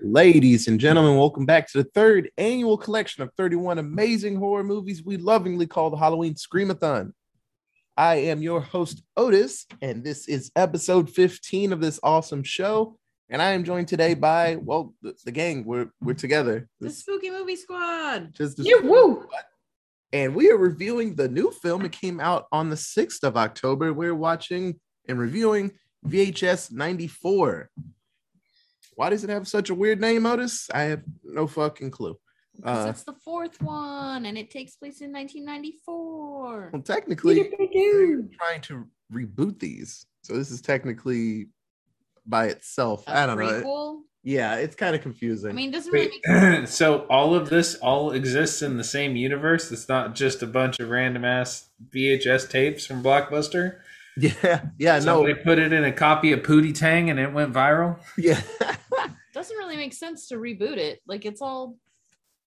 Ladies and gentlemen, welcome back to the third annual collection of 31 amazing horror movies we lovingly call the Halloween Screamathon. I am your host, Otis, and this is episode 15 of this awesome show. And I am joined today by, well, the, the gang. We're we're together. The Spooky Movie Squad. Just the Yeah, woo. Squad. And we are reviewing the new film. It came out on the 6th of October. We're watching and reviewing VHS 94. Why does it have such a weird name, Otis? I have no fucking clue. 'Cause Uh, it's the fourth one, and it takes place in 1994. well, technically, trying to reboot these. So this is technically by itself. A I don't know. Yeah, it's kind of confusing. I mean, doesn't really make sense. so all of this all exists in the same universe. It's not just a bunch of random ass VHS tapes from Blockbuster. yeah, yeah, no, They put it in a copy of Pootie Tang and it went viral. yeah. Doesn't really make sense to reboot it. Like it's all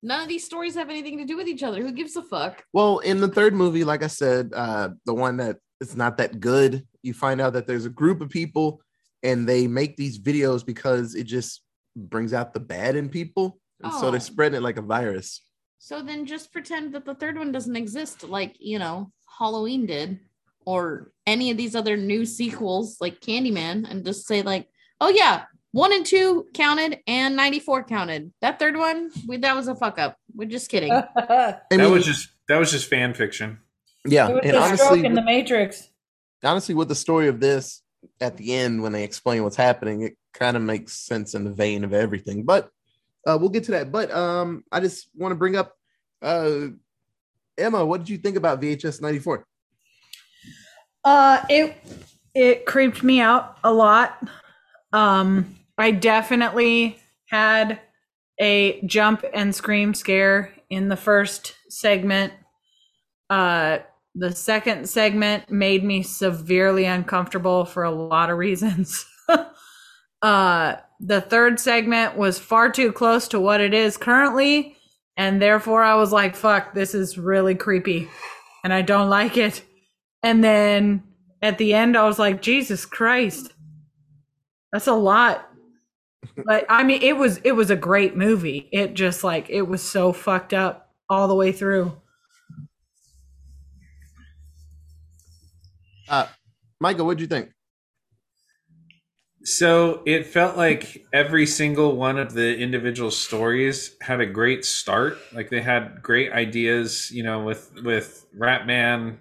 none of these stories have anything to do with each other. Who gives a fuck? well, in the third movie, like I said, uh, the one that is not that good, you find out that there's a group of people and they make these videos because it just brings out the bad in people. And so Oh. they're spreading it like a virus. So then just pretend that the third one doesn't exist, like you know Halloween did, or any of these other new sequels like Candyman, and just say like, oh yeah, one and two counted and 94 counted. That third one, we, that was a fuck up. We're just kidding. that mean, was just that was just fan fiction. yeah, was and a honestly, stroke in the Matrix. honestly, with the story of this at the end, when they explain what's happening, it kind of makes sense in the vein of everything. But uh, we'll get to that. But um, I just want to bring up uh, Emma. What did you think about VHS ninety four? Uh, it it creeped me out a lot. Um, I definitely had a jump and scream scare in the first segment. Uh, the second segment made me severely uncomfortable for a lot of reasons. uh, the third segment was far too close to what it is currently, and therefore I was like, "Fuck, this is really creepy," and I don't like it. And then at the end, I was like, Jesus Christ, that's a lot. But I mean, it was it was a great movie. It just like it was so fucked up all the way through. Uh, Micah, what did you think? So it felt like every single one of the individual stories had a great start. Like they had great ideas, you know, with with Ratman,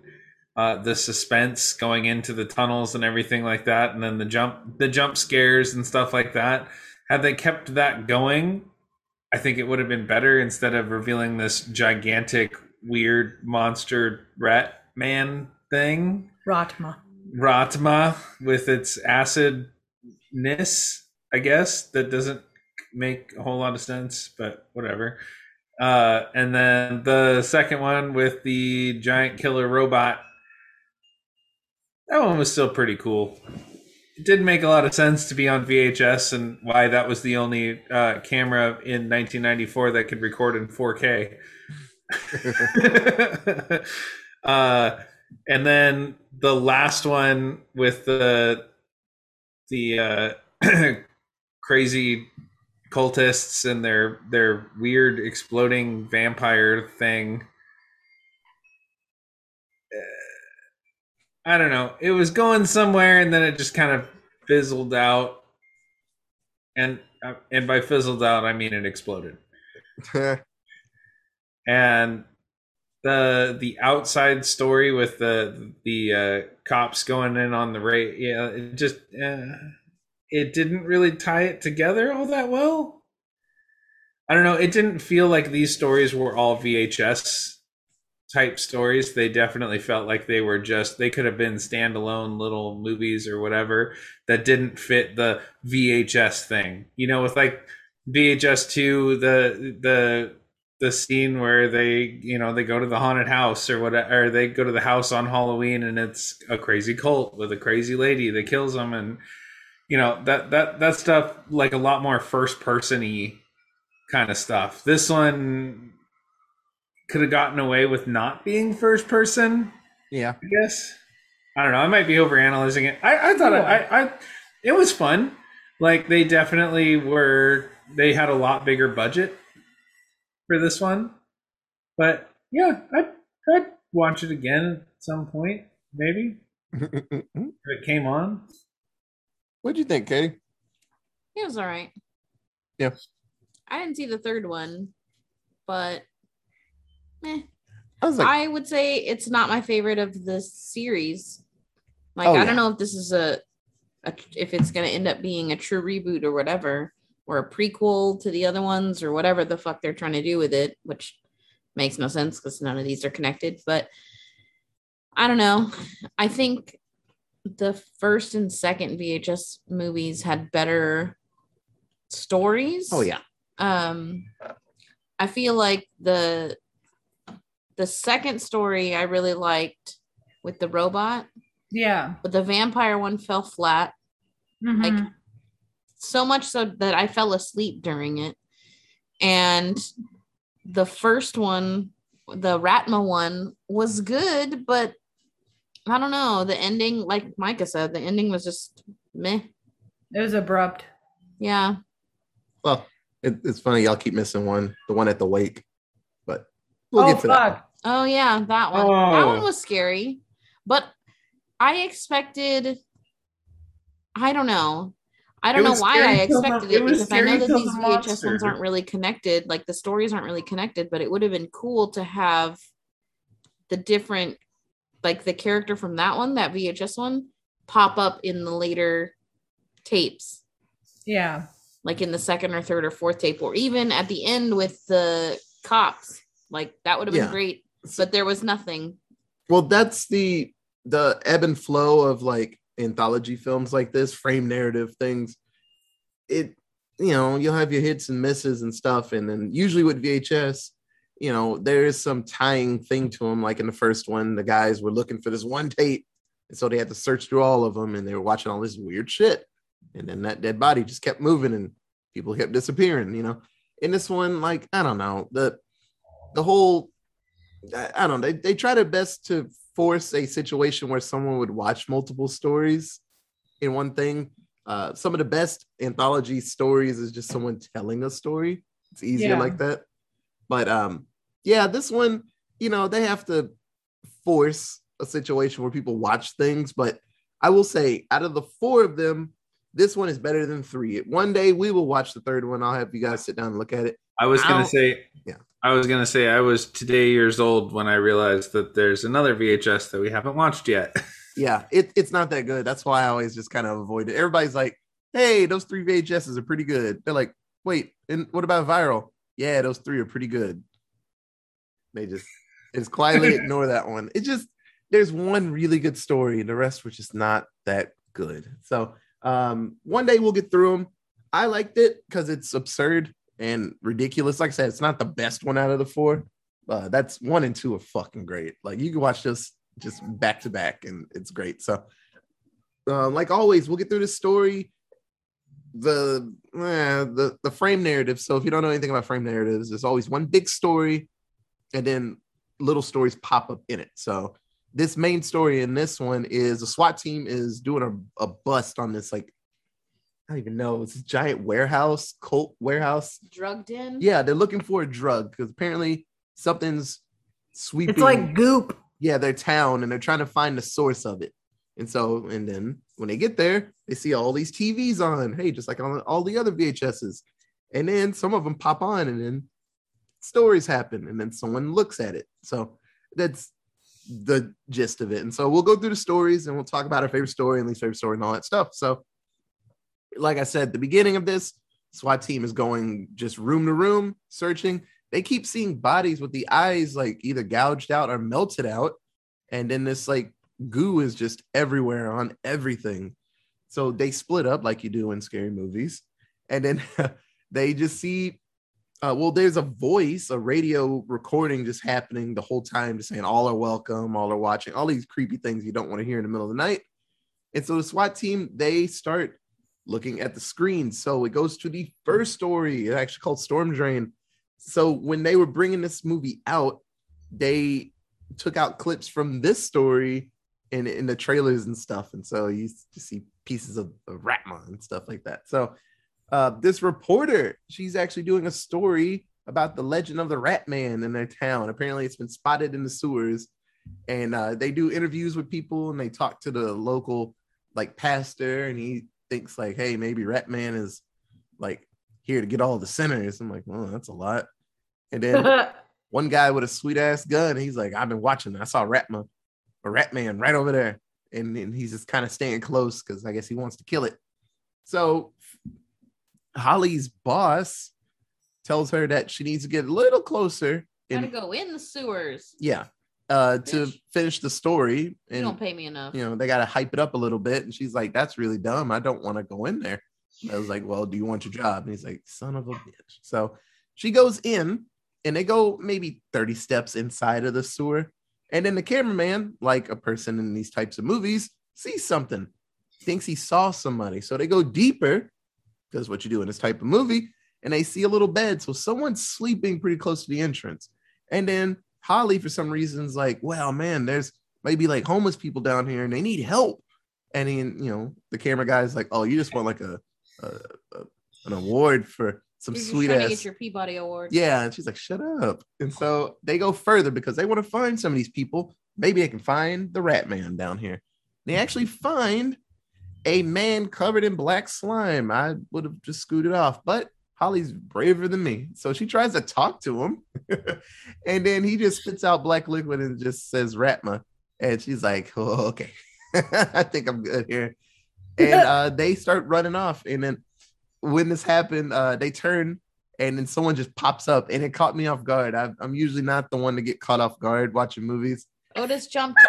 uh, the suspense going into the tunnels and everything like that, and then the jump the jump scares and stuff like that. Had they kept that going, I think it would have been better instead of revealing this gigantic, weird monster rat man thing. Ratma. Ratma with its acidness, I guess, that doesn't make a whole lot of sense, but whatever. Uh, and then the second one with the giant killer robot. That one was still pretty cool. It didn't make a lot of sense to be on VHS and why that was the only uh, camera in 1994 that could record in 4K. uh, and then the last one with the the uh, crazy cultists and their their weird exploding vampire thing. Uh, I don't know. It was going somewhere, and then it just kind of fizzled out. And uh, and by fizzled out, I mean it exploded and the the outside story with the the uh, cops going in on the raid, yeah, it just uh, it didn't really tie it together all that well. I don't know. It didn't feel like these stories were all VHS type stories. They definitely felt like they were just they could have been standalone little movies or whatever that didn't fit the VHS thing. You know, with like VHS two, the the the scene where they you know they go to the haunted house or whatever or they go to the house on halloween and it's a crazy cult with a crazy lady that kills them and you know that that that stuff like a lot more first person-y kind of stuff this one could have gotten away with not being first person yeah. i guess i don't know i might be overanalyzing it i i thought it, I, I it was fun like they definitely were they had a lot bigger budget for this one. But yeah, I'd, I'd watch it again at some point, maybe if it came on. What'd you think, Katie? It was all right. Yeah. I didn't see the third one, but eh. I like, I would say it's not my favorite of the series. Like Oh, I yeah. don't know if this is a, a if it's gonna end up being a true reboot or whatever, or a prequel to the other ones or whatever the fuck they're trying to do with it, which makes no sense because none of these are connected. But I don't know. I think the first and second VHS movies had better stories oh yeah, um i feel like the the second story i really liked with the robot Yeah. but the vampire one fell flat Mhm. like so much so that i fell asleep during it and the first one the ratma one was good but i don't know the ending like micah said the ending was just meh it was abrupt. yeah well, it, it's funny y'all keep missing one, the one at the wake, but we'll oh get to that. Fuck. Oh yeah, that one. That Oh. one was scary. But I expected I don't know. I don't know why I scary till the- expected it it was because I know that till these the VHS ones aren't really connected. Like the stories aren't really connected, but it would have been cool to have the different like the character from that one, that VHS one, pop up in the later tapes Yeah. like in the second or third or fourth tape, or even at the end with the cops. Like that would have been Yeah. great, but there was nothing. Well, that's the the ebb and flow of like anthology films like this, frame narrative things. It you know, you'll have your hits and misses and stuff, and then usually with VHS, you know, there is some tying thing to them. Like in the first one, the guys were looking for this one tape, and so they had to search through all of them, and they were watching all this weird shit. And then that dead body just kept moving, and people kept disappearing. You know, in this one, like I don't know the the whole I, I don't know. They, they try their best to force a situation where someone would watch multiple stories in one thing. Uh, some of the best anthology stories is just someone telling a story. It's easier Yeah. like that. But um, yeah, this one, you know, they have to force a situation where people watch things. But I will say, out of the four of them, this one is better than three. One day we will watch the third one. I'll have you guys sit down and look at it. I was gonna say, Yeah. I was gonna say, I was today years old when I realized that there's another VHS that we haven't watched yet. yeah, it, it's not that good. That's why I always just kind of avoid it. Everybody's like, hey, those three VHSs are pretty good. They're like, wait, and what about viral? Yeah, those three are pretty good. They just just quietly ignore that one. It just there's one really good story, and the rest were just not that good. So um one day we'll get through them. I liked it because it's absurd and ridiculous. Like I said, it's not the best one out of the four. Uh, that's one and two are fucking great. Like you can watch this just back to back, and it's great. So, uh, like always, we'll get through the story, the eh, the the frame narrative. So if you don't know anything about frame narratives, there's always one big story, and then little stories pop up in it. So this main story in this one is a SWAT team is doing a, a bust on this like I don't even know it's a giant warehouse, cult warehouse. Drugged in. Yeah, they're looking for a drug because apparently something's sweeping It's like goop. yeah, their town and they're trying to find the source of it. And so, and then when they get there, they see all these TVs on, hey, just like on all the other VHSs. And then some of them pop on and then stories happen and then someone looks at it. So that's the gist of it. And so we'll go through the stories and we'll talk about our favorite story and least favorite story and all that stuff. So, like I said, the beginning of this, SWAT team is going just room to room searching. They keep seeing bodies with the eyes like either gouged out or melted out. And then this like goo is just everywhere on everything. So they split up like you do in scary movies. And then they just see, uh, well, there's a voice, a radio recording just happening the whole time, just saying all are welcome, all are watching, all these creepy things you don't want to hear in the middle of the night. And so the SWAT team, they start looking at the screen. So it goes to the first story, it's actually called Storm Drain. So when they were bringing this movie out, they took out clips from this story in in the trailers and stuff, and so you used to see pieces of, of Ratma and stuff like that. So uh, this reporter, she's actually doing a story about the legend of the Rat Man in their town. Apparently, it's been spotted in the sewers, and uh, they do interviews with people and they talk to the local like pastor, and he thinks like, hey, maybe Rat Man is like here to get all the sinners. I'm like, well, that's a lot. And then one guy with a sweet ass gun, he's like, I've been watching. I saw Ratma, a Rat Man right over there, and, and he's just kind of staying close because I guess he wants to kill it. So Holly's boss tells her that she needs to get a little closer. Gotta go in the sewers. yeah, uh, to Bitch. finish the story. You And don't pay me enough. you know they got to hype it up a little bit. And she's like, "That's really dumb. I don't want to go in there." I was like, "Well, do you want your job?" And he's like, "Son of a bitch." So she goes in, and they go maybe thirty steps inside of the sewer, and then the cameraman, like a person in these types of movies, sees something, thinks he saw somebody. So they go deeper, because what you do in this type of movie, and they see a little bed. So someone's sleeping pretty close to the entrance. And then Holly, for some reason, is like, well, man, there's maybe like homeless people down here and they need help. And then, you know, the camera guy's like, oh, you just want like a, a, a an award for some sweet ass. get your Peabody Award. Yeah. And she's like, shut up. And so they go further because they want to find some of these people. Maybe they can find the rat man down here. They actually find a man covered in black slime. I would have just scooted off, but Holly's braver than me. So she tries to talk to him. and then he just spits out black liquid and just says Ratma. And she's like, oh, okay. I think I'm good here. And uh, they start running off. And then when this happened, uh, they turn and then someone just pops up and it caught me off guard. I, I'm usually not the one to get caught off guard watching movies. Otis jumped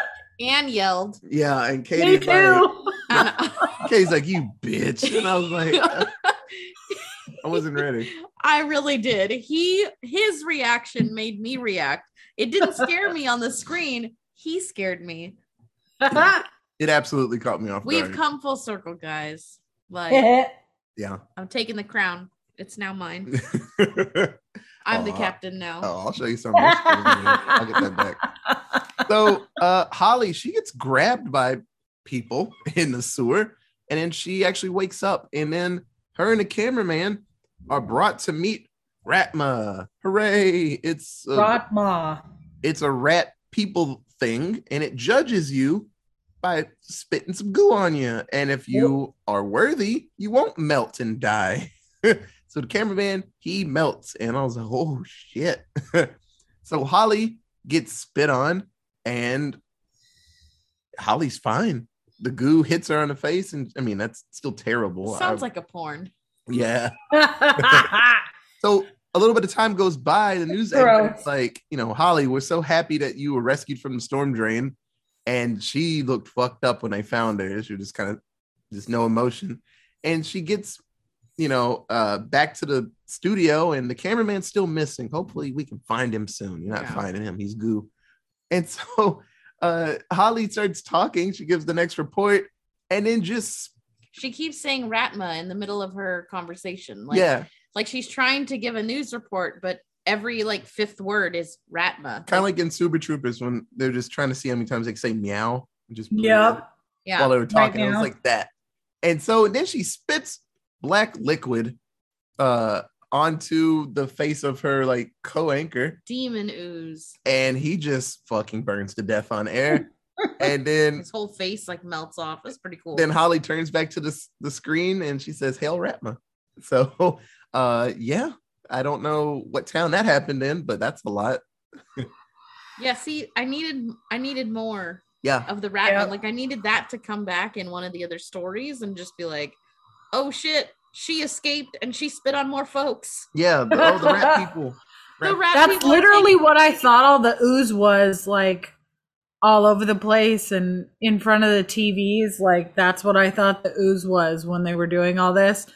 and yelled. Yeah, and Me Katie's like. And Katie's like, you bitch. And I was like, I wasn't ready. I really did. He his reaction made me react. It didn't scare me on the screen. He scared me. It absolutely caught me off We've guard. come full circle, guys. Like yeah. I'm taking the crown. It's now mine. I'm the captain now. Oh, I'll show you something. I'll get that back. So uh Holly, she gets grabbed by people in the sewer, and then she actually wakes up, and then her and the cameraman are brought to meet Ratma. Hooray! It's a, Ratma. it's a rat people thing, and it judges you by spitting some goo on you. And if you are worthy, you won't melt and die. so the cameraman, he melts, and I was like, oh shit. so Holly gets spit on, and Holly's fine. The goo hits her on the face, and I mean that's still terrible. Sounds I- like a porn. Yeah. So a little bit of time goes by. The news is like, you know, Holly, we're so happy that you were rescued from the storm drain. And she looked fucked up when I found her. She was just kind of just no emotion. And she gets, you know, uh back to the studio, and the cameraman's still missing. Hopefully we can find him soon. You're not Yeah. finding him, he's goo. And so uh Holly starts talking, she gives the next report, and then just She keeps saying Ratma in the middle of her conversation. Like, yeah, like she's trying to give a news report, but every like fifth word is Ratma. kind of like in Super Troopers when they're just trying to see how many times they can say meow. and Just Yep. yeah. while they were talking, it was like that. And so then she spits black liquid uh onto the face of her like co-anchor, Demon ooze. and he just fucking burns to death on air. and then His whole face like melts off. That's pretty cool. then Holly turns back to the the screen and she says, "Hail Ratma." So uh yeah, I don't know what town that happened in, but that's a lot. yeah, see, I needed I needed more Yeah. of the Ratma. Yeah. Like I needed that to come back in one of the other stories and just be like, oh shit, she escaped and she spit on more folks. Yeah, the, oh, the rat people. The Rat- rat That's people literally what I thought all the ooze was like all over the place and in front of the TVs. Like that's what I thought the ooze was when they were doing all this.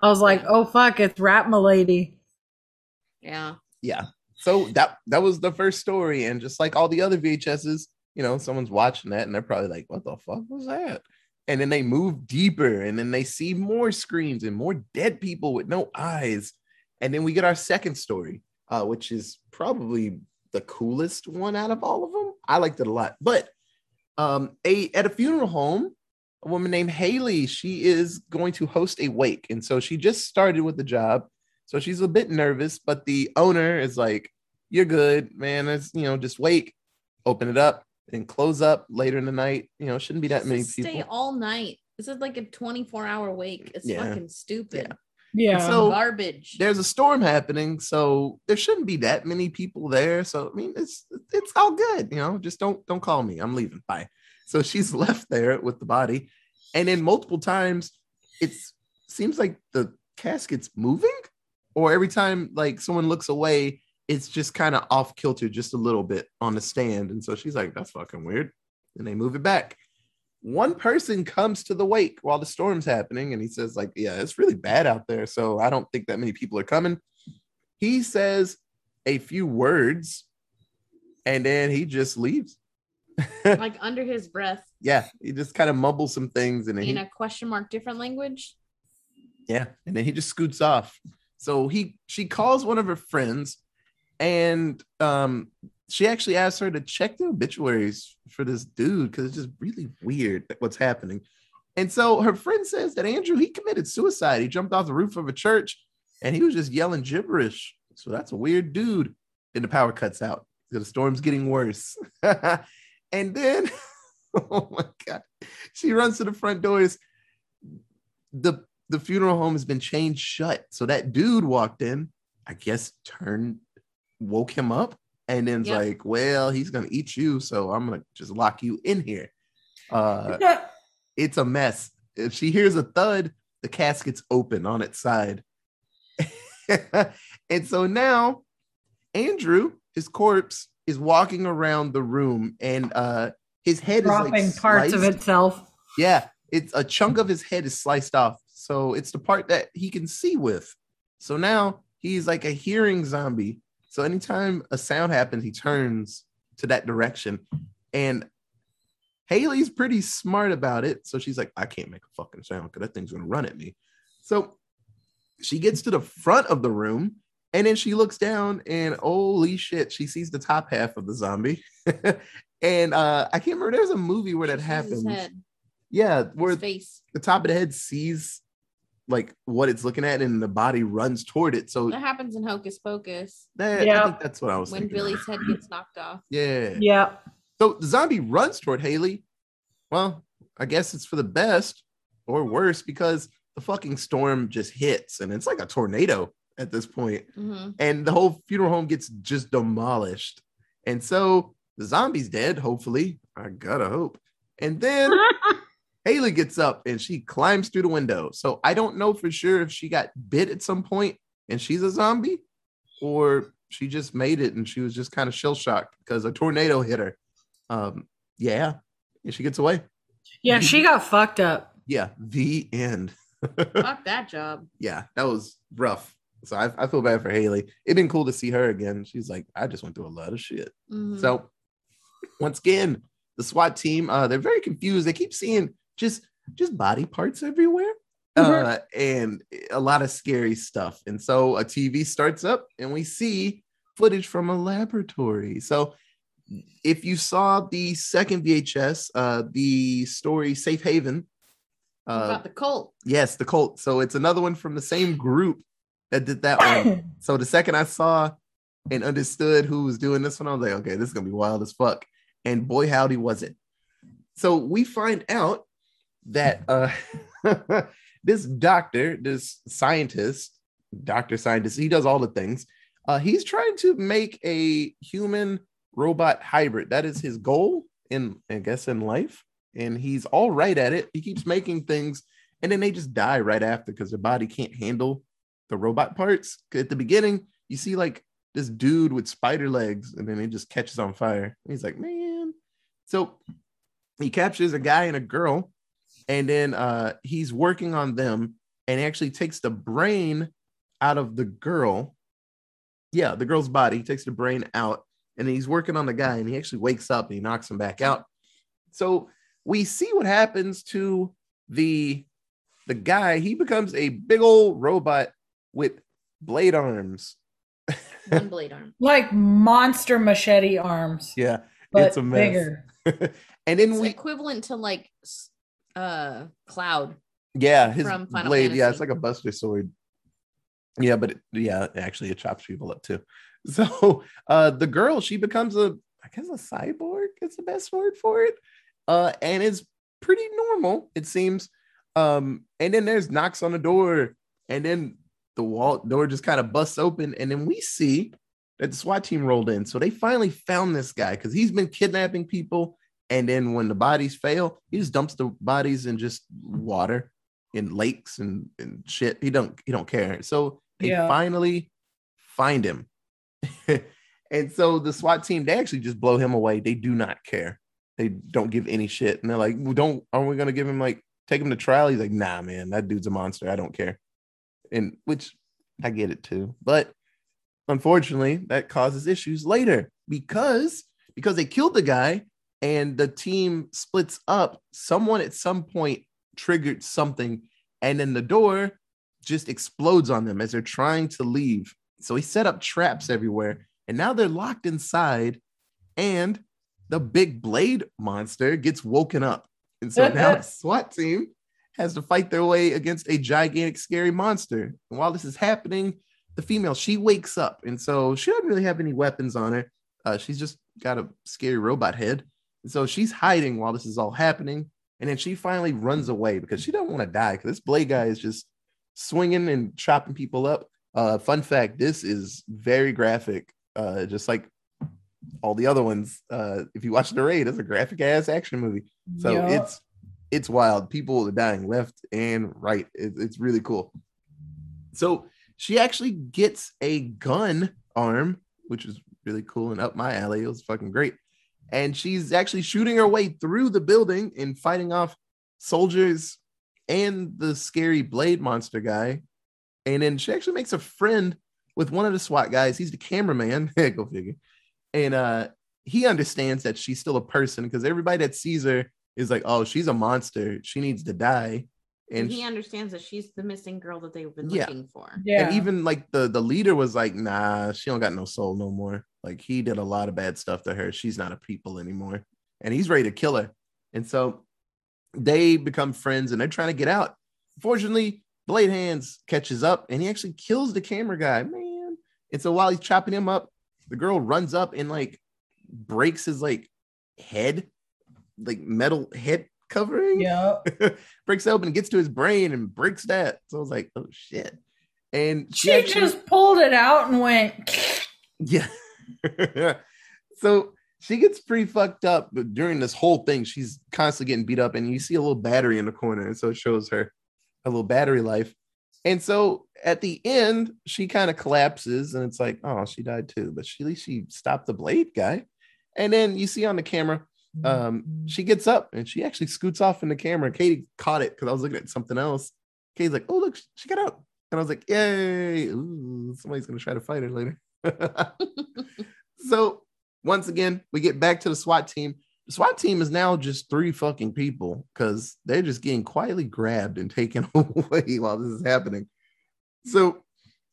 I was like, oh fuck, it's Rat Milady. Yeah. yeah so that that was the first story and just like all the other vhs's you know someone's watching that and they're probably like what the fuck was that and then they move deeper and then they see more screens and more dead people with no eyes and then we get our second story uh, which is probably the coolest one out of all of them i liked it a lot but um a at a funeral home a woman named Haley. She is going to host a wake. And so she just started with the job. So she's a bit nervous, but the owner is like, You're good, man. It's, you know, just wake, open it up, and close up later in the night. You know, shouldn't be that many Stay people. all night. This is like a 24 hour wake. It's Yeah. fucking stupid. Yeah. So- Garbage. There's a storm happening, so there shouldn't be that many people there. So I mean, it's it's all good, you know. Just don't don't call me. I'm leaving. Bye. So she's left there with the body, and then multiple times, it seems like the casket's moving, or every time like someone looks away, it's just kind of off kilter just a little bit on the stand, and so she's like, "That's fucking weird," and they move it back. One person comes to the wake while the storm's happening, and he says, "Like, yeah, it's really bad out there, so I don't think that many people are coming." He says a few words, and then he just leaves. like under his breath yeah, he just kind of mumbles some things, and then he, in a question mark different language. Yeah, and then he just scoots off. So he she calls one of her friends, and um, she actually asks her to check the obituaries for this dude because it's just really weird what's happening. And so her friend says that Andrew he committed suicide. He jumped off the roof of a church, and he was just yelling gibberish. So that's a weird dude. Then the power cuts out. The storm's getting worse, and then oh my god, she runs to the front doors. The the funeral home has been chained shut. So that dude walked in, I guess turned, woke him up, and then's Yep. like, well, he's gonna eat you, so I'm gonna just lock you in here. Uh it's a mess. If she hears a thud, the casket's open on its side. and so now Andrew, his corpse, is walking around the room and uh his head dropping is like parts of itself. Yeah, it's a chunk of his head is sliced off. So it's the part that he can see with. So now he's like a hearing zombie. So anytime a sound happens, he turns to that direction. And Haley's pretty smart about it. So she's like, I can't make a fucking sound because that thing's gonna run at me. So she gets to the front of the room and then she looks down and holy shit, she sees the top half of the zombie. and uh I can't remember there's a movie where that happens. Yeah, where the top of the head sees like what it's looking at and the body runs toward it. So That happens in Hocus Pocus that, I Yeah. think that's what I was when thinking. Billy's head gets knocked off. Yeah. Yeah. So the zombie runs toward Haley. Well, I guess it's for the best or worse because the fucking storm just hits and it's like a tornado at this point. Mhm. And the whole funeral home gets just demolished. And so the zombie's dead, hopefully. I gotta hope. And then Haley gets up and she climbs through the window. So I don't know for sure if she got bit at some point and she's a zombie or she just made it and she was just kind of shell shocked because a tornado hit her. Um, yeah, and she gets away. Yeah, she got fucked up. Yeah, the end. Fuck that job. yeah, that was rough. So I, I feel bad for Haley. It'd been cool to see her again. She's like, I just went through a lot of shit. Mhm. So once again, the SWAT team, uh, they're very confused. They keep seeing just just body parts everywhere. Uh, and a lot of scary stuff. And so a TV starts up and we see footage from a laboratory. So if you saw the second VHS, uh, the story Safe Haven, uh, about the cult. yes, the cult. So it's another one from the same group that did that one. So the second I saw and understood who was doing this one, I was like, okay, this is gonna be wild as fuck. And boy, howdy was it. So we find out that uh this doctor, this scientist, doctor scientist, he does all the things. Uh, he's trying to make a human robot hybrid. That is his goal in, I guess, in life. And he's all right at it. He keeps making things, and then they just die right after because their body can't handle the robot parts. At the beginning, you see like this dude with spider legs, and then he just catches on fire. He's like, man. So he captures a guy and a girl, and then uh, he's working on them, and actually takes the brain out of the girl. Yeah, the girl's body. He takes the brain out, and he's working on the guy, and he actually wakes up and he knocks him back out. So we see what happens to the the guy. He becomes a big old robot with blade arms. One blade arm. like monster machete arms, Yeah, but it's a mess. bigger. and then It's we equivalent to like s- uh Cloud. Yeah, his From Final blade. Yeah, it's like a Buster sword. Yeah, but it, yeah, actually, it chops people up too. So, uh, the girl she becomes a, I guess, a cyborg is the best word for it. Uh, and it's pretty normal, it seems. Um, and then there's knocks on the door, and then the wall door just kind of busts open, and then we see that the SWAT team rolled in. So they finally found this guy because he's been kidnapping people. And then when the bodies fail, he just dumps the bodies in just water in lakes and, and shit. He don't he don't care. So they Yeah. finally find him. and so the SWAT team, they actually just blow him away. They do not care. They don't give any shit. And they're like, well, don't aren't we gonna give him like take him to trial? He's like, nah, man, that dude's a monster. I don't care. And which I get it too. But unfortunately, that causes issues later because because they killed the guy and the team splits up. Someone at some point triggered something, and then the door just explodes on them as they're trying to leave. So he set up traps everywhere, and now they're locked inside. And the big blade monster gets woken up, and so now the SWAT team has to fight their way against a gigantic, scary monster. And while this is happening, the female she wakes up, and so she doesn't really have any weapons on her. Uh, she's just got a scary robot head, so she's hiding while this is all happening. And then she finally runs away because she doesn't want to die because this blade guy is just swinging and chopping people up. Uh, fun fact: this is very graphic, uh, just like all the other ones. Uh, if you watch the raid, it's a graphic ass action movie. So Yeah. it's it's wild. People are dying left and right. It- it's really cool. So she actually gets a gun arm, which is really cool and up my alley. It was fucking great. And she's actually shooting her way through the building and fighting off soldiers and the scary blade monster guy. And then she actually makes a friend with one of the SWAT guys. He's the cameraman. Go figure. And uh he understands that she's still a person because everybody that sees her is like, oh, she's a monster. She needs to die. And And he she- understands that she's the missing girl that they've been Yeah. looking for. Yeah. and even like the the leader was like, nah, she don't got no soul no more. Like he did a lot of bad stuff to her. She's not a people anymore. And he's ready to kill her. And so they become friends and they're trying to get out. Fortunately, Blade Hands catches up and he actually kills the camera guy, man. And so while he's chopping him up, the girl runs up and like breaks his like head, like metal head covering yeah. breaks open, and gets to his brain, and breaks that. So I was like, oh shit. And she, She actually- just pulled it out and went. yeah. so she gets pretty fucked up, but during this whole thing, she's constantly getting beat up, and you see a little battery in the corner, and so it shows her a little battery life. And so at the end, she kind of collapses, and it's like, oh, she died too. But she, at least she stopped the blade guy. And then you see on the camera, um, she gets up and she actually scoots off in the camera. Katie caught it because I was looking at something else. Katie's like, "Oh, look, she got out," and I was like, "Yay! Ooh, somebody's gonna try to fight her later." so once again, we get back to the SWAT team. The SWAT team is now just three fucking people because they're just getting quietly grabbed and taken away while this is happening. So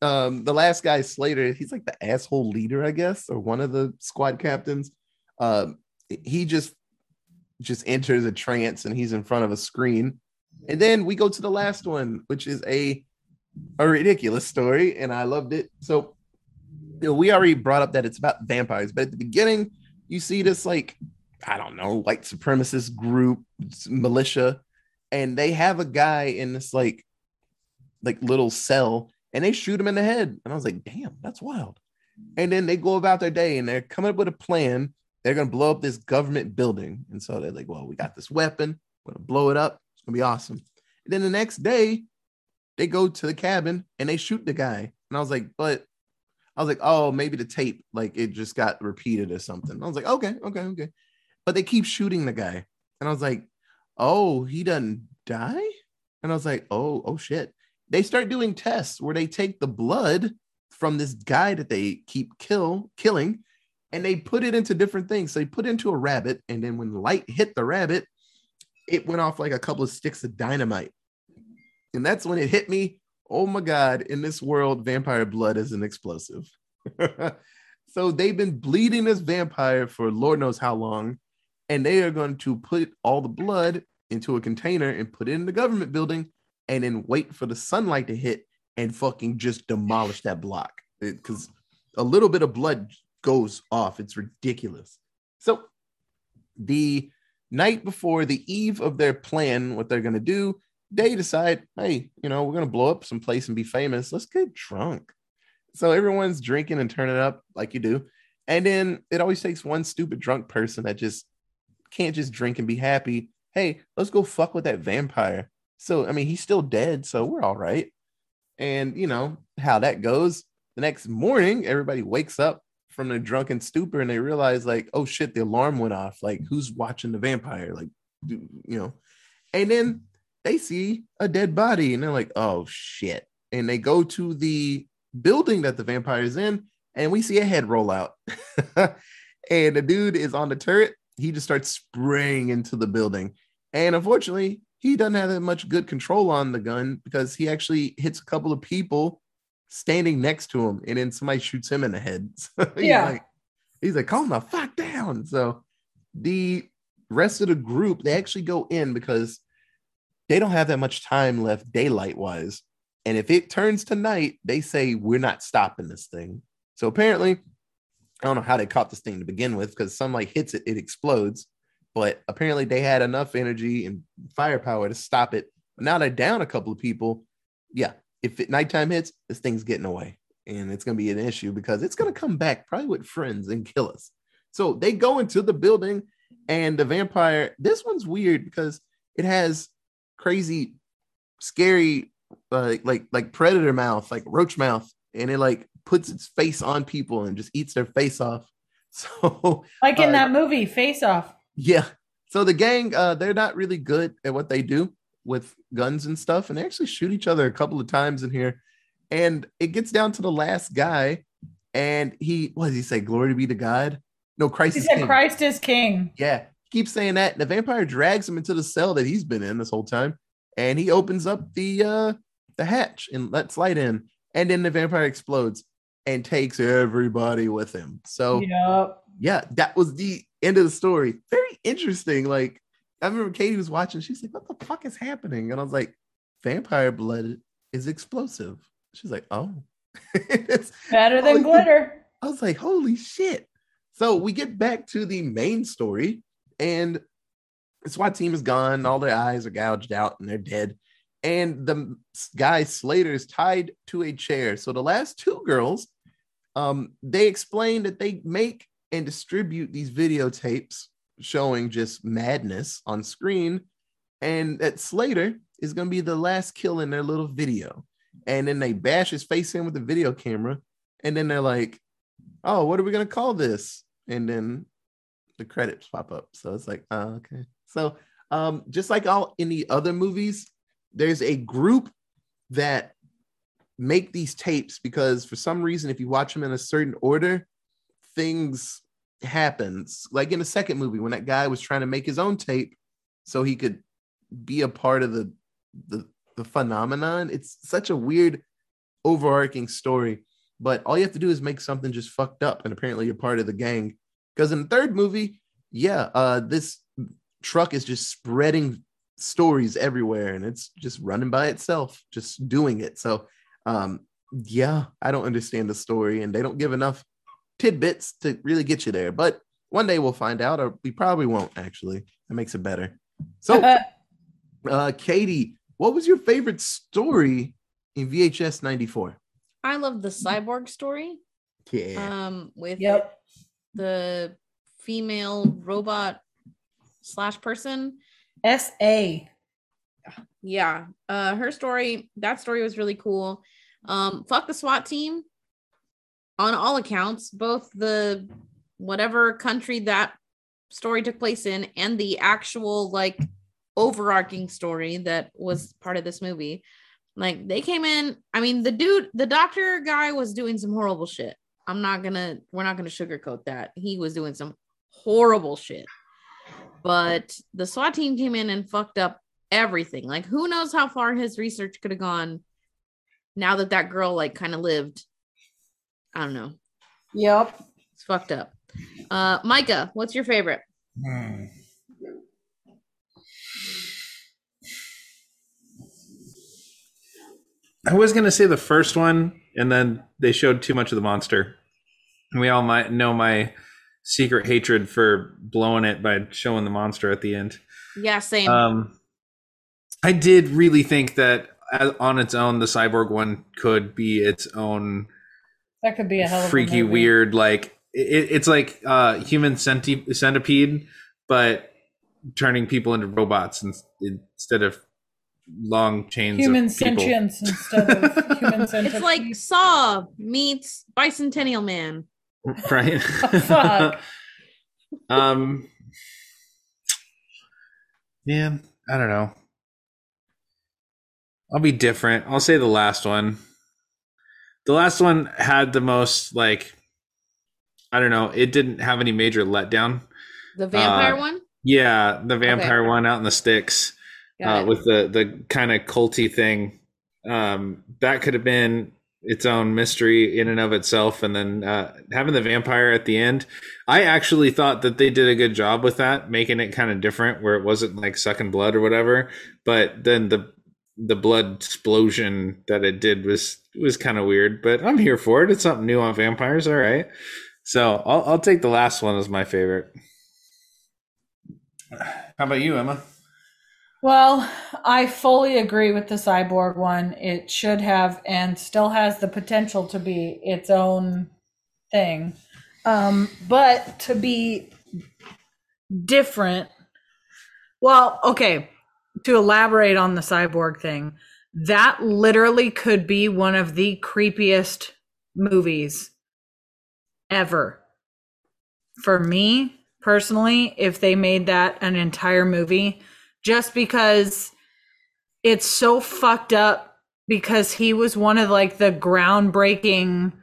um the last guy Slater, he's like the asshole leader, I guess, or one of the squad captains. Um, he just just enters a trance and he's in front of a screen. And then we go to the last one, which is a a ridiculous story, and I loved it. So we already brought up that it's about vampires, but at the beginning, you see this like I don't know, white supremacist group, militia, and they have a guy in this like like little cell, and they shoot him in the head. And I was like, damn, that's wild. And then they go about their day, and they're coming up with a plan. They're gonna blow up this government building, and so they're like, well, we got this weapon, we're gonna blow it up. It's gonna be awesome. And then the next day, they go to the cabin and they shoot the guy. And I was like, but I was like, oh, maybe the tape, like it just got repeated or something. I was like, okay, okay, okay. But they keep shooting the guy. And I was like, oh, he doesn't die? And I was like, oh, oh shit. They start doing tests where they take the blood from this guy that they keep kill killing and they put it into different things. So they put into a rabbit, and then when the light hit the rabbit, it went off like a couple of sticks of dynamite. And that's when it hit me. Oh my God, in this world, vampire blood is an explosive. so they've been bleeding this vampire for Lord knows how long. And they are going to put all the blood into a container and put it in the government building and then wait for the sunlight to hit and fucking just demolish that block because a little bit of blood goes off. It's ridiculous. So the night before the eve of their plan, what they're gonna do, they decide, hey, you know, we're gonna blow up some place and be famous. Let's get drunk. So everyone's drinking and turning up like you do. And then it always takes one stupid drunk person that just can't just drink and be happy. Hey, let's go fuck with that vampire. So, I mean, he's still dead, so we're all right. And you know how that goes. The next morning, everybody wakes up from their drunken stupor and they realize, like, oh shit, the alarm went off. Like, who's watching the vampire? Like, you know, and then they see a dead body and they're like, oh shit. And they go to the building that the vampire is in, and we see a head roll out. and the dude is on the turret. He just starts spraying into the building. And unfortunately, he doesn't have that much good control on the gun because he actually hits a couple of people standing next to him, and then somebody shoots him in the head. So he's Yeah. like, he's like, calm the fuck down. So the rest of the group, they actually go in because they don't have that much time left daylight wise. And if it turns to night, they say, We're not stopping this thing. So apparently, I don't know how they caught this thing to begin with because sunlight hits it, it explodes. But apparently, they had enough energy and firepower to stop it. But now they're down a couple of people. Yeah, if it, nighttime hits, this thing's getting away. And it's going to be an issue because it's going to come back probably with friends and kill us. So they go into the building, and the vampire, this one's weird because it has crazy, scary, uh, like like predator mouth, like roach mouth, and it like puts its face on people and just eats their face off. So Like in Uh, that movie, Face Off. yeah. So the gang, uh, they're not really good at what they do with guns and stuff, and they actually shoot each other a couple of times in here. And it gets down to the last guy, and he what does he say? Glory be to God. No, Christ He is said king. Christ is king. Yeah, he keeps saying that. The vampire drags him into the cell that he's been in this whole time, and he opens up the uh the hatch and lets light in, and then the vampire explodes and takes everybody with him. So Yep. yeah, that was the end of the story. Very interesting. Like I remember Katie was watching. She's like, "What the fuck is happening?" And I was like, "Vampire blood is explosive." She's like, "Oh." It's- Better than glitter. I was like, "Holy shit!" So we get back to the main story, and the SWAT team is gone. All their eyes are gouged out, and they're dead. And the guy Slater is tied to a chair. So the last two girls, um, they explain that they make and distribute these videotapes showing just madness on screen, and that Slater is going to be the last kill in their little video. And then they bash his face in with the video camera, and then they're like, "Oh, what are we going to call this?" And then the credits pop up. So it's like, oh, okay. So um, just like all the other movies, there's a group that make these tapes because for some reason, if you watch them in a certain order, things happens. Like in the second movie, when that guy was trying to make his own tape so he could be a part of the the, the phenomenon. It's such a weird overarching story. But all you have to do is make something just fucked up, and apparently you're part of the gang. Because in the third movie, yeah, uh, this truck is just spreading stories everywhere, and it's just running by itself, just doing it. So, um, yeah, I don't understand the story, and they don't give enough tidbits to really get you there. But one day we'll find out, or we probably won't. Actually, that makes it better. So, uh, Katie, what was your favorite story in VHS '94? I love the cyborg story. Yeah. Um, with yep. The female robot slash person. S A. Yeah. Uh her story, that story was really cool. Um, fuck the SWAT team on all accounts, both the whatever country that story took place in and the actual like overarching story that was part of this movie. Like they came in, I mean, the dude, the doctor guy was doing some horrible shit. I'm not gonna we're not gonna sugarcoat that. He was doing some horrible shit. But the SWAT team came in and fucked up everything. Like who knows how far his research could have gone now that that girl like kind of lived. I don't know. Yep. It's fucked up. Uh Micah, what's your favorite? Hmm. I was gonna say the first one and then they showed too much of the monster. And we all might know my secret hatred for blowing it by showing the monster at the end. Yeah, same. Um, I did really think that uh, on its own, the cyborg one could be its own That could be a hell of a freaky, movie. weird. Like it, it's like uh, human centipede, but turning people into robots instead of long chains human of people. sentience instead of human sentience. it's like Saw meets Bicentennial Man. right? Fuck. um, yeah, I don't know. I'll be different. I'll say the last one. The last one had the most like, I don't know. It didn't have any major letdown. The vampire Uh, one? Yeah, the vampire one out in the sticks. Got uh, with the the kind of culty thing. Um, that could have been its own mystery in and of itself, and then uh, having the vampire at the end. I actually thought that they did a good job with that, making it kind of different, where it wasn't like sucking blood or whatever. But then the the blood explosion that it did was was kind of weird. But I'm here for it. It's something new on vampires. All right, so I'll I'll take the last one as my favorite. How about you, Emma? Well, I fully agree with the cyborg one. It should have and still has the potential to be its own thing. Um, but to be different, well, okay, to elaborate on the cyborg thing, that literally could be one of the creepiest movies ever. For me personally, if they made that an entire movie, just because it's so fucked up because he was one of like the groundbreaking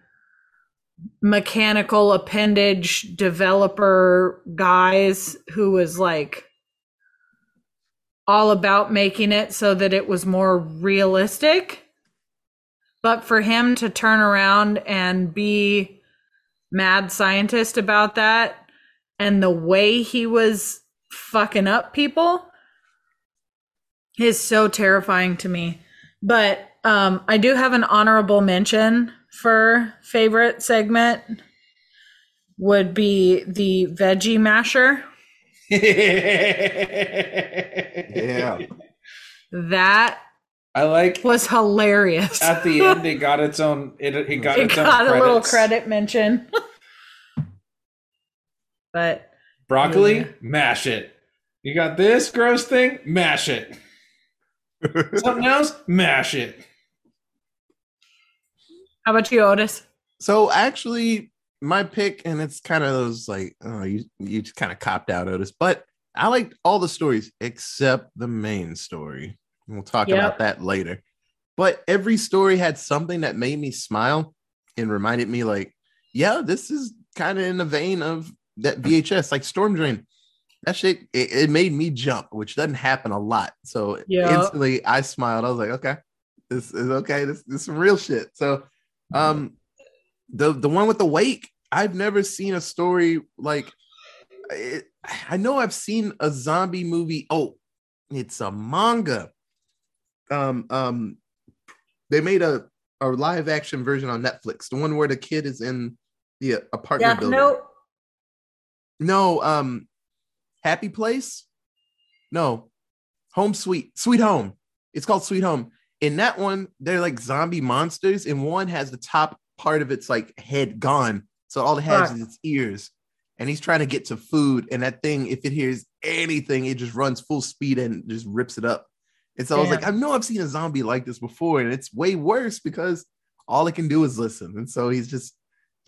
mechanical appendage developer guys who was like all about making it so that it was more realistic. But for him to turn around and be mad scientist about that and the way he was fucking up people is so terrifying to me. But um, I do have an honorable mention for favorite segment would be the veggie masher. Yeah. That I like was hilarious. at the end it got its own it, it got it its own got a little credit mention. but broccoli Yeah. mash it you got this gross thing mash it something else mash it how about you, Otis? So actually, my pick, and it's kind of those like, oh, you you just kind of copped out, Otis. But I liked all the stories except the main story. And We'll talk Yep. about that later. But every story had something that made me smile and reminded me, like, yeah, this is kind of in the vein of that VHS, like Storm Drain. That shit, it, it made me jump, which doesn't happen a lot. So Yep. instantly I smiled. I was like, okay, this is okay. This, this is some real shit. So um the the one with the wake, I've never seen a story like it, I know I've seen a zombie movie. Oh, it's a manga. Um, um, they made a a live action version on Netflix. The one where the kid is in the apartment Yeah, building. no, no, um, Happy Place. No, Home Sweet Sweet Home. It's called Sweet Home. In that one, they're like zombie monsters, and one has the top part of its like head gone, so all it has Fuck. is its ears. And he's trying to get to food, and that thing, if it hears anything, it just runs full speed and just rips it up. And so I was like, I know I've seen a zombie like this before, and it's way worse because all it can do is listen. And so he's just,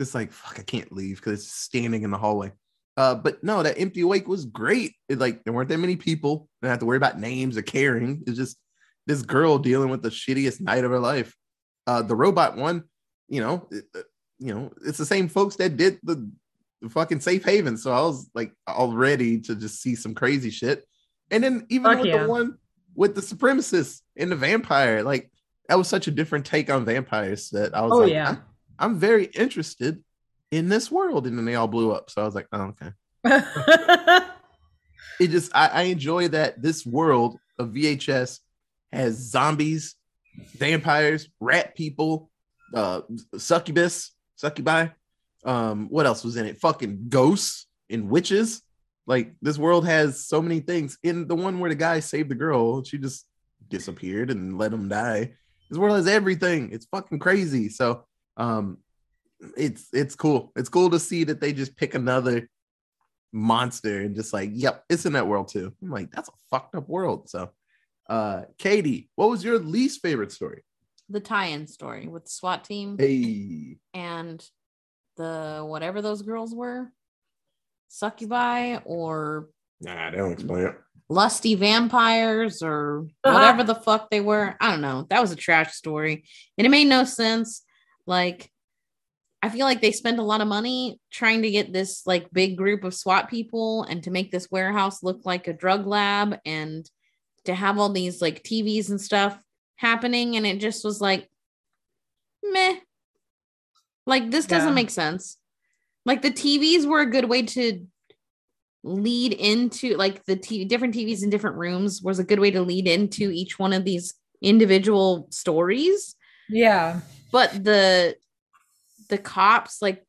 just like, fuck, I can't leave because it's standing in the hallway. Uh, but no, that empty wake was great. It, like there weren't that many people. Didn't have to worry about names or caring. It's just this girl dealing with the shittiest night of her life. Uh, the robot one, you know, it, uh, you know, it's the same folks that did the, the fucking safe haven. So I was like all ready to just see some crazy shit. And then even Fuck with yeah. the one with the supremacists and the vampire, like that was such a different take on vampires that I was Oh, like, yeah. I'm, I'm very interested in this world. And then they all blew up. So I was like, oh, okay it just I, I enjoy that this world of VHS has zombies vampires, rat people, uh, succubus, succubi. Um, what else was in it? Fucking ghosts and witches. Like this world has so many things. In the one where the guy saved the girl, she just disappeared and let him die. This world has everything. It's fucking crazy. So, um, it's it's cool. It's cool to see that they just pick another monster and just like, yep, it's in that world too. I'm like, that's a fucked up world. So, uh, Katie, what was your least favorite story? The tie-in story with the SWAT team Hey, and the whatever those girls were, succubi or nah, they don't explain it. lusty vampires or Uh-huh. whatever the fuck they were. I don't know. That was a trash story. And it made no sense. Like, I feel like they spent a lot of money trying to get this like big group of SWAT people and to make this warehouse look like a drug lab and to have all these like TVs and stuff happening. And it just was like, meh. Like, this doesn't Yeah. make sense. Like, the TVs were a good way to lead into like the t- different TVs in different rooms was a good way to lead into each one of these individual stories. Yeah. But the the cops like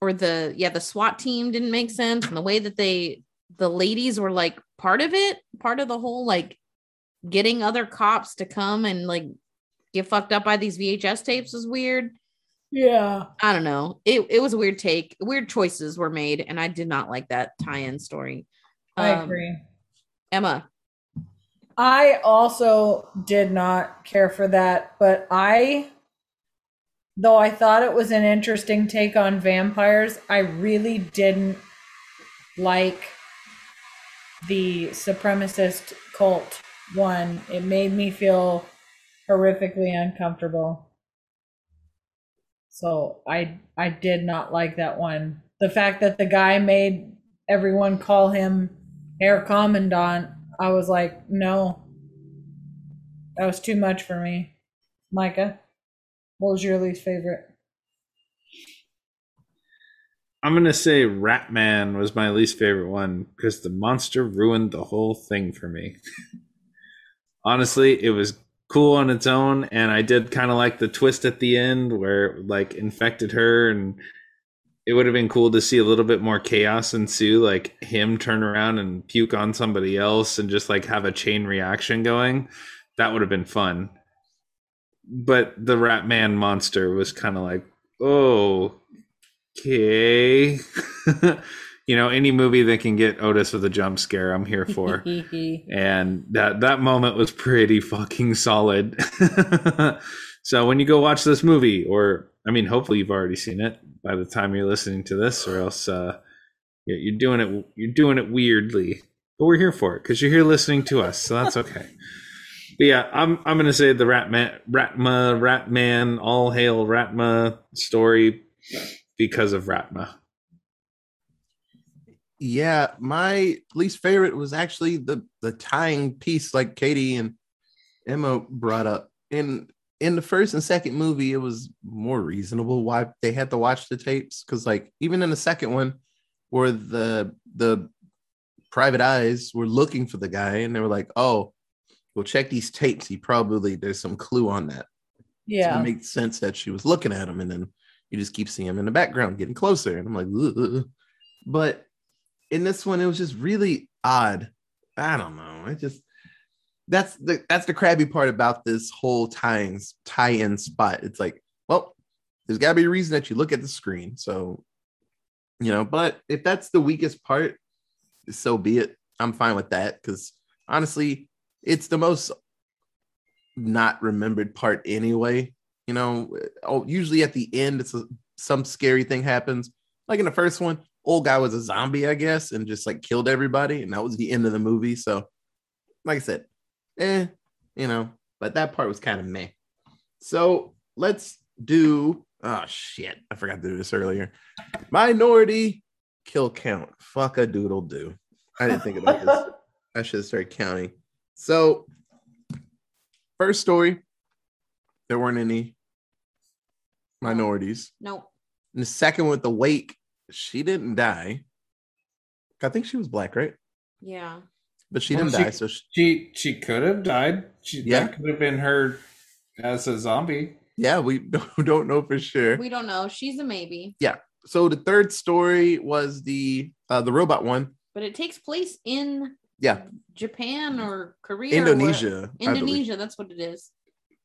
or the yeah the SWAT team didn't make sense and the way that they the ladies were like part of it, part of the whole like getting other cops to come and like get fucked up by these VHS tapes was weird. Yeah. I don't know. It it was a weird take. Weird choices were made, and I did not like that tie-in story. I Um, agree. Emma, I also did not care for that, but I, though I thought it was an interesting take on vampires, I really didn't like the supremacist cult one. It made me feel horrifically uncomfortable. So I I did not like that one. The fact that the guy made everyone call him Herr Commandant, I was like, no. That was too much for me. Micah, what was your least favorite? I'm gonna say Ratman was my least favorite one because the monster ruined the whole thing for me. Honestly, it was cool on its own, and I did kind of like the twist at the end where it, like infected her, and it would have been cool to see a little bit more chaos ensue, like him turn around and puke on somebody else, and just like have a chain reaction going. That would have been fun. But the Ratman monster was kind of like, oh, okay. you know, any movie that can get Otis with a jump scare, I'm here for. and that that moment was pretty fucking solid. so when you go watch this movie, or I mean, hopefully you've already seen it by the time you're listening to this, or else uh, you're you're doing it you're doing it weirdly. But we're here for it because you're here listening to us, so that's okay. But yeah, I'm I'm gonna say the Ratman Raatma Ratman All Hail Raatma story because of Raatma. Yeah, my least favorite was actually the the tying piece, like Katie and Emma brought up. In in the first and second movie, it was more reasonable why they had to watch the tapes because, like, even in the second one, where the the private eyes were looking for the guy, and they were like, "Oh, well, check these tapes. He probably there's some clue on that." Yeah. it makes sense that she was looking at him, and then you just keep seeing him in the background getting closer. And I'm like, Ugh. but in this one, it was just really odd. I don't know. It just that's the that's the crabby part about this whole tying tie-in spot. It's like, well, there's got to be a reason that you look at the screen. So, you know, but if that's the weakest part, so be it. I'm fine with that because honestly, it's the most not remembered part anyway. You know, oh, usually at the end, it's a, some scary thing happens. Like in the first one, old guy was a zombie, I guess, and just like killed everybody, and that was the end of the movie. So, like I said, eh, you know, but that part was kind of meh. So let's do. Oh shit, I forgot to do this earlier. Minority kill count. Fuck a doodle do. I didn't think about this. I should start counting. So, first story, there weren't any minorities. nope. And the second with the wake, she didn't die. I think she was black, right? Yeah. But she Well, didn't she- die. So she, She she could have died. She, Yeah. That could have been her As a zombie. Yeah, we don't don't know for sure. We don't know. She's a maybe, Yeah. So the third story was the uh, the robot one. but it takes place in Yeah, Japan or Korea. Indonesia. I believe. Indonesia, that's what it is.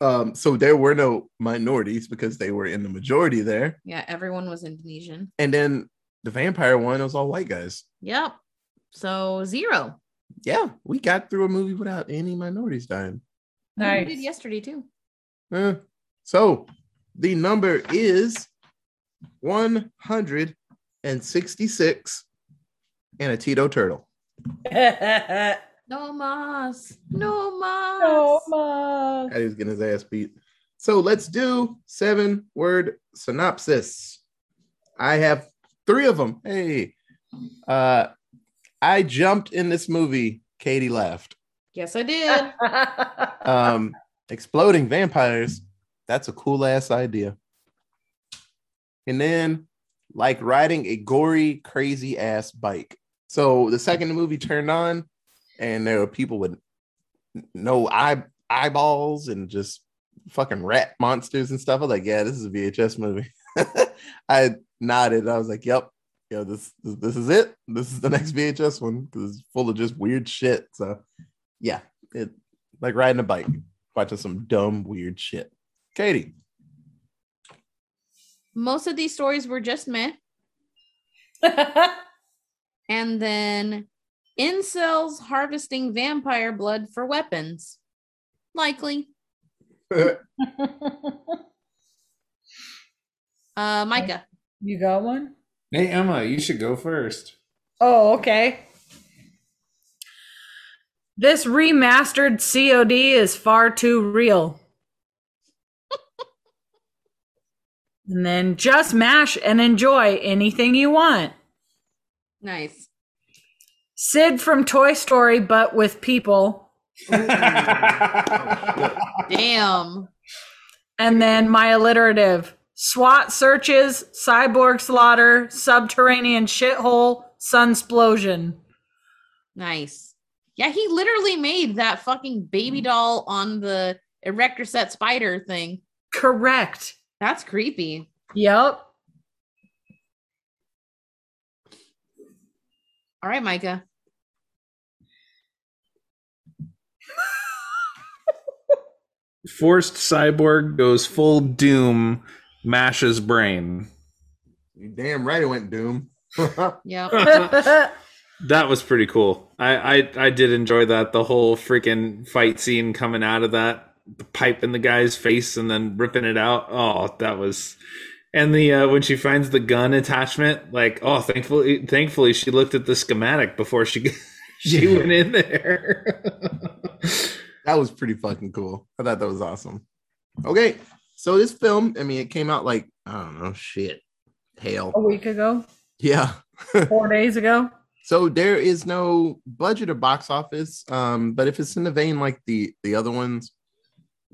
Um, so there were no minorities because they were in the majority there. Yeah, everyone was Indonesian. And then the vampire one was all white guys. Yep. So zero. Yeah, we got through a movie without any minorities dying. We did yesterday too. Uh, so the number is 166 and a Tito turtle. No mas. No mas. so much. God, he was getting his ass beat. So let's do seven word synopsis. I have three of them. Hey, uh, I jumped in this movie. Katie laughed. Yes, I did. Um, exploding vampires. That's a cool ass idea. And then, like riding a gory, crazy ass bike. So the second the movie turned on, and there were people with no eye eyeballs and just fucking rat monsters and stuff. I was like, yeah, this is a VHS movie. I nodded. I was like, yep, yeah, this this is it. This is the next VHS one because it's full of just weird shit. So yeah, it like riding a bike, watching some dumb, weird shit. Katie. Most of these stories were just meh. And then incels harvesting vampire blood for weapons. Likely. Uh Micah. you got one? Hey Emma, you should go first. Oh, okay. This remastered COD is far too real. and then just mash and enjoy anything you want. Nice. Sid from Toy Story, but with people. Damn. And then my alliterative SWAT searches, cyborg slaughter, subterranean shithole, sunsplosion. Nice. Yeah, he literally made that fucking baby mm. doll on the erector set spider thing. Correct. That's creepy. Yep. All right, Micah. Forced cyborg goes full doom, mashes brain. You damn right it went Doom. yeah. That was pretty cool. I, I I did enjoy that. The whole freaking fight scene coming out of that, the pipe in the guy's face and then ripping it out. Oh, that was. And the uh, when she finds the gun attachment, like oh, thankfully, thankfully she looked at the schematic before she she went in there. That was pretty fucking cool. I thought that was awesome. Okay, so this film, I mean, it came out like I don't know, shit, hell, A week ago, yeah. four days ago. So there is no budget or box office, um, but if it's in the vein like the the other ones,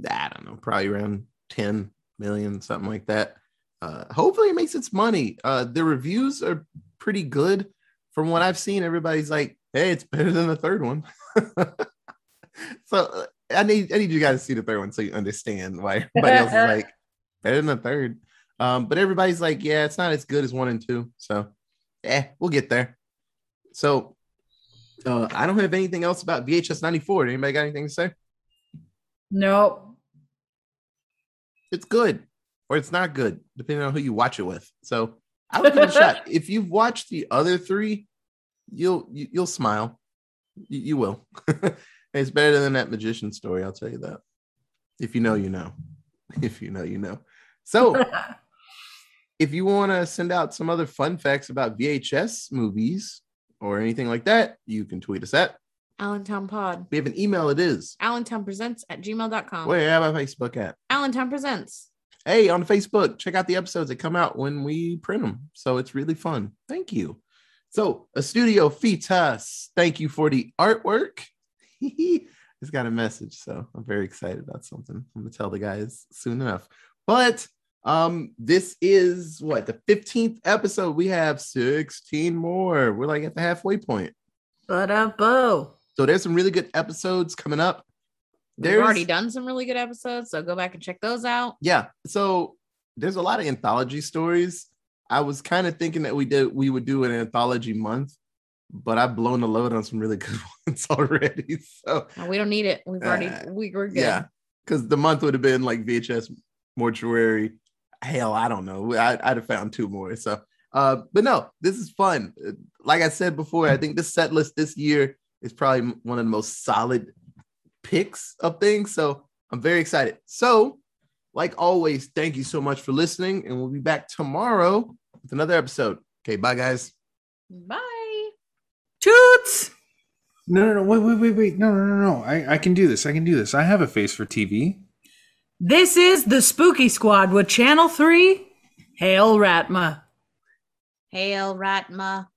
I don't know, probably around ten million, something like that. Uh, hopefully, it makes its money. Uh, the reviews are pretty good, from what I've seen. Everybody's like, "Hey, it's better than the third one." so I need I need you guys to see the third one so you understand why everybody else is like better than the third. Um, but everybody's like, "Yeah, it's not as good as one and two. So, eh, we'll get there. So uh, I don't have anything else about VHS 94. Anybody got anything to say? Nope. It's good or it's not good, depending on who you watch it with. So I would give it a shot. If you've watched the other three, you'll you, you'll smile. You, you will. it's better than that magician story. I'll tell you that. If you know, you know. If you know, you know. So if you want to send out some other fun facts about VHS movies or anything like that, you can tweet us at. Allentown Pod. We have an email. It is. Allentown Presents at gmail.com. Where have my Facebook at? Allentown Presents. Hey, on Facebook, check out the episodes that come out when we print them. So it's really fun. Thank you. So, a studio Fitas, thank you for the artwork. it's got a message, so I'm very excited about something. I'm gonna tell the guys soon enough. But um, this is what the 15th episode. We have 16 more. We're like at the halfway point. But a bow. So there's some really good episodes coming up. We've There's already done some really good episodes, so go back and check those out. yeah. So there's a lot of anthology stories. I was kind of thinking that we did we would do an anthology month, but I've blown the load on some really good ones already. So No, we don't need it. We've already Uh, we were good. yeah, because the month would have been like VHS mortuary. Hell, I don't know. I, I'd have found two more. So, uh, but no, this is fun. Like I said before, I think this set list this year is probably one of the most solid picks of things. So I'm very excited. So, like always, thank you so much for listening, and we'll be back tomorrow with another episode. Okay, bye guys. Bye. Toots! No, no, no, wait, wait, wait, wait. No, no, no, no. I, I can do this. I can do this. I have a face for TV. This is the Spooky Squad with Channel 3. Hail Raatma. Hail Raatma.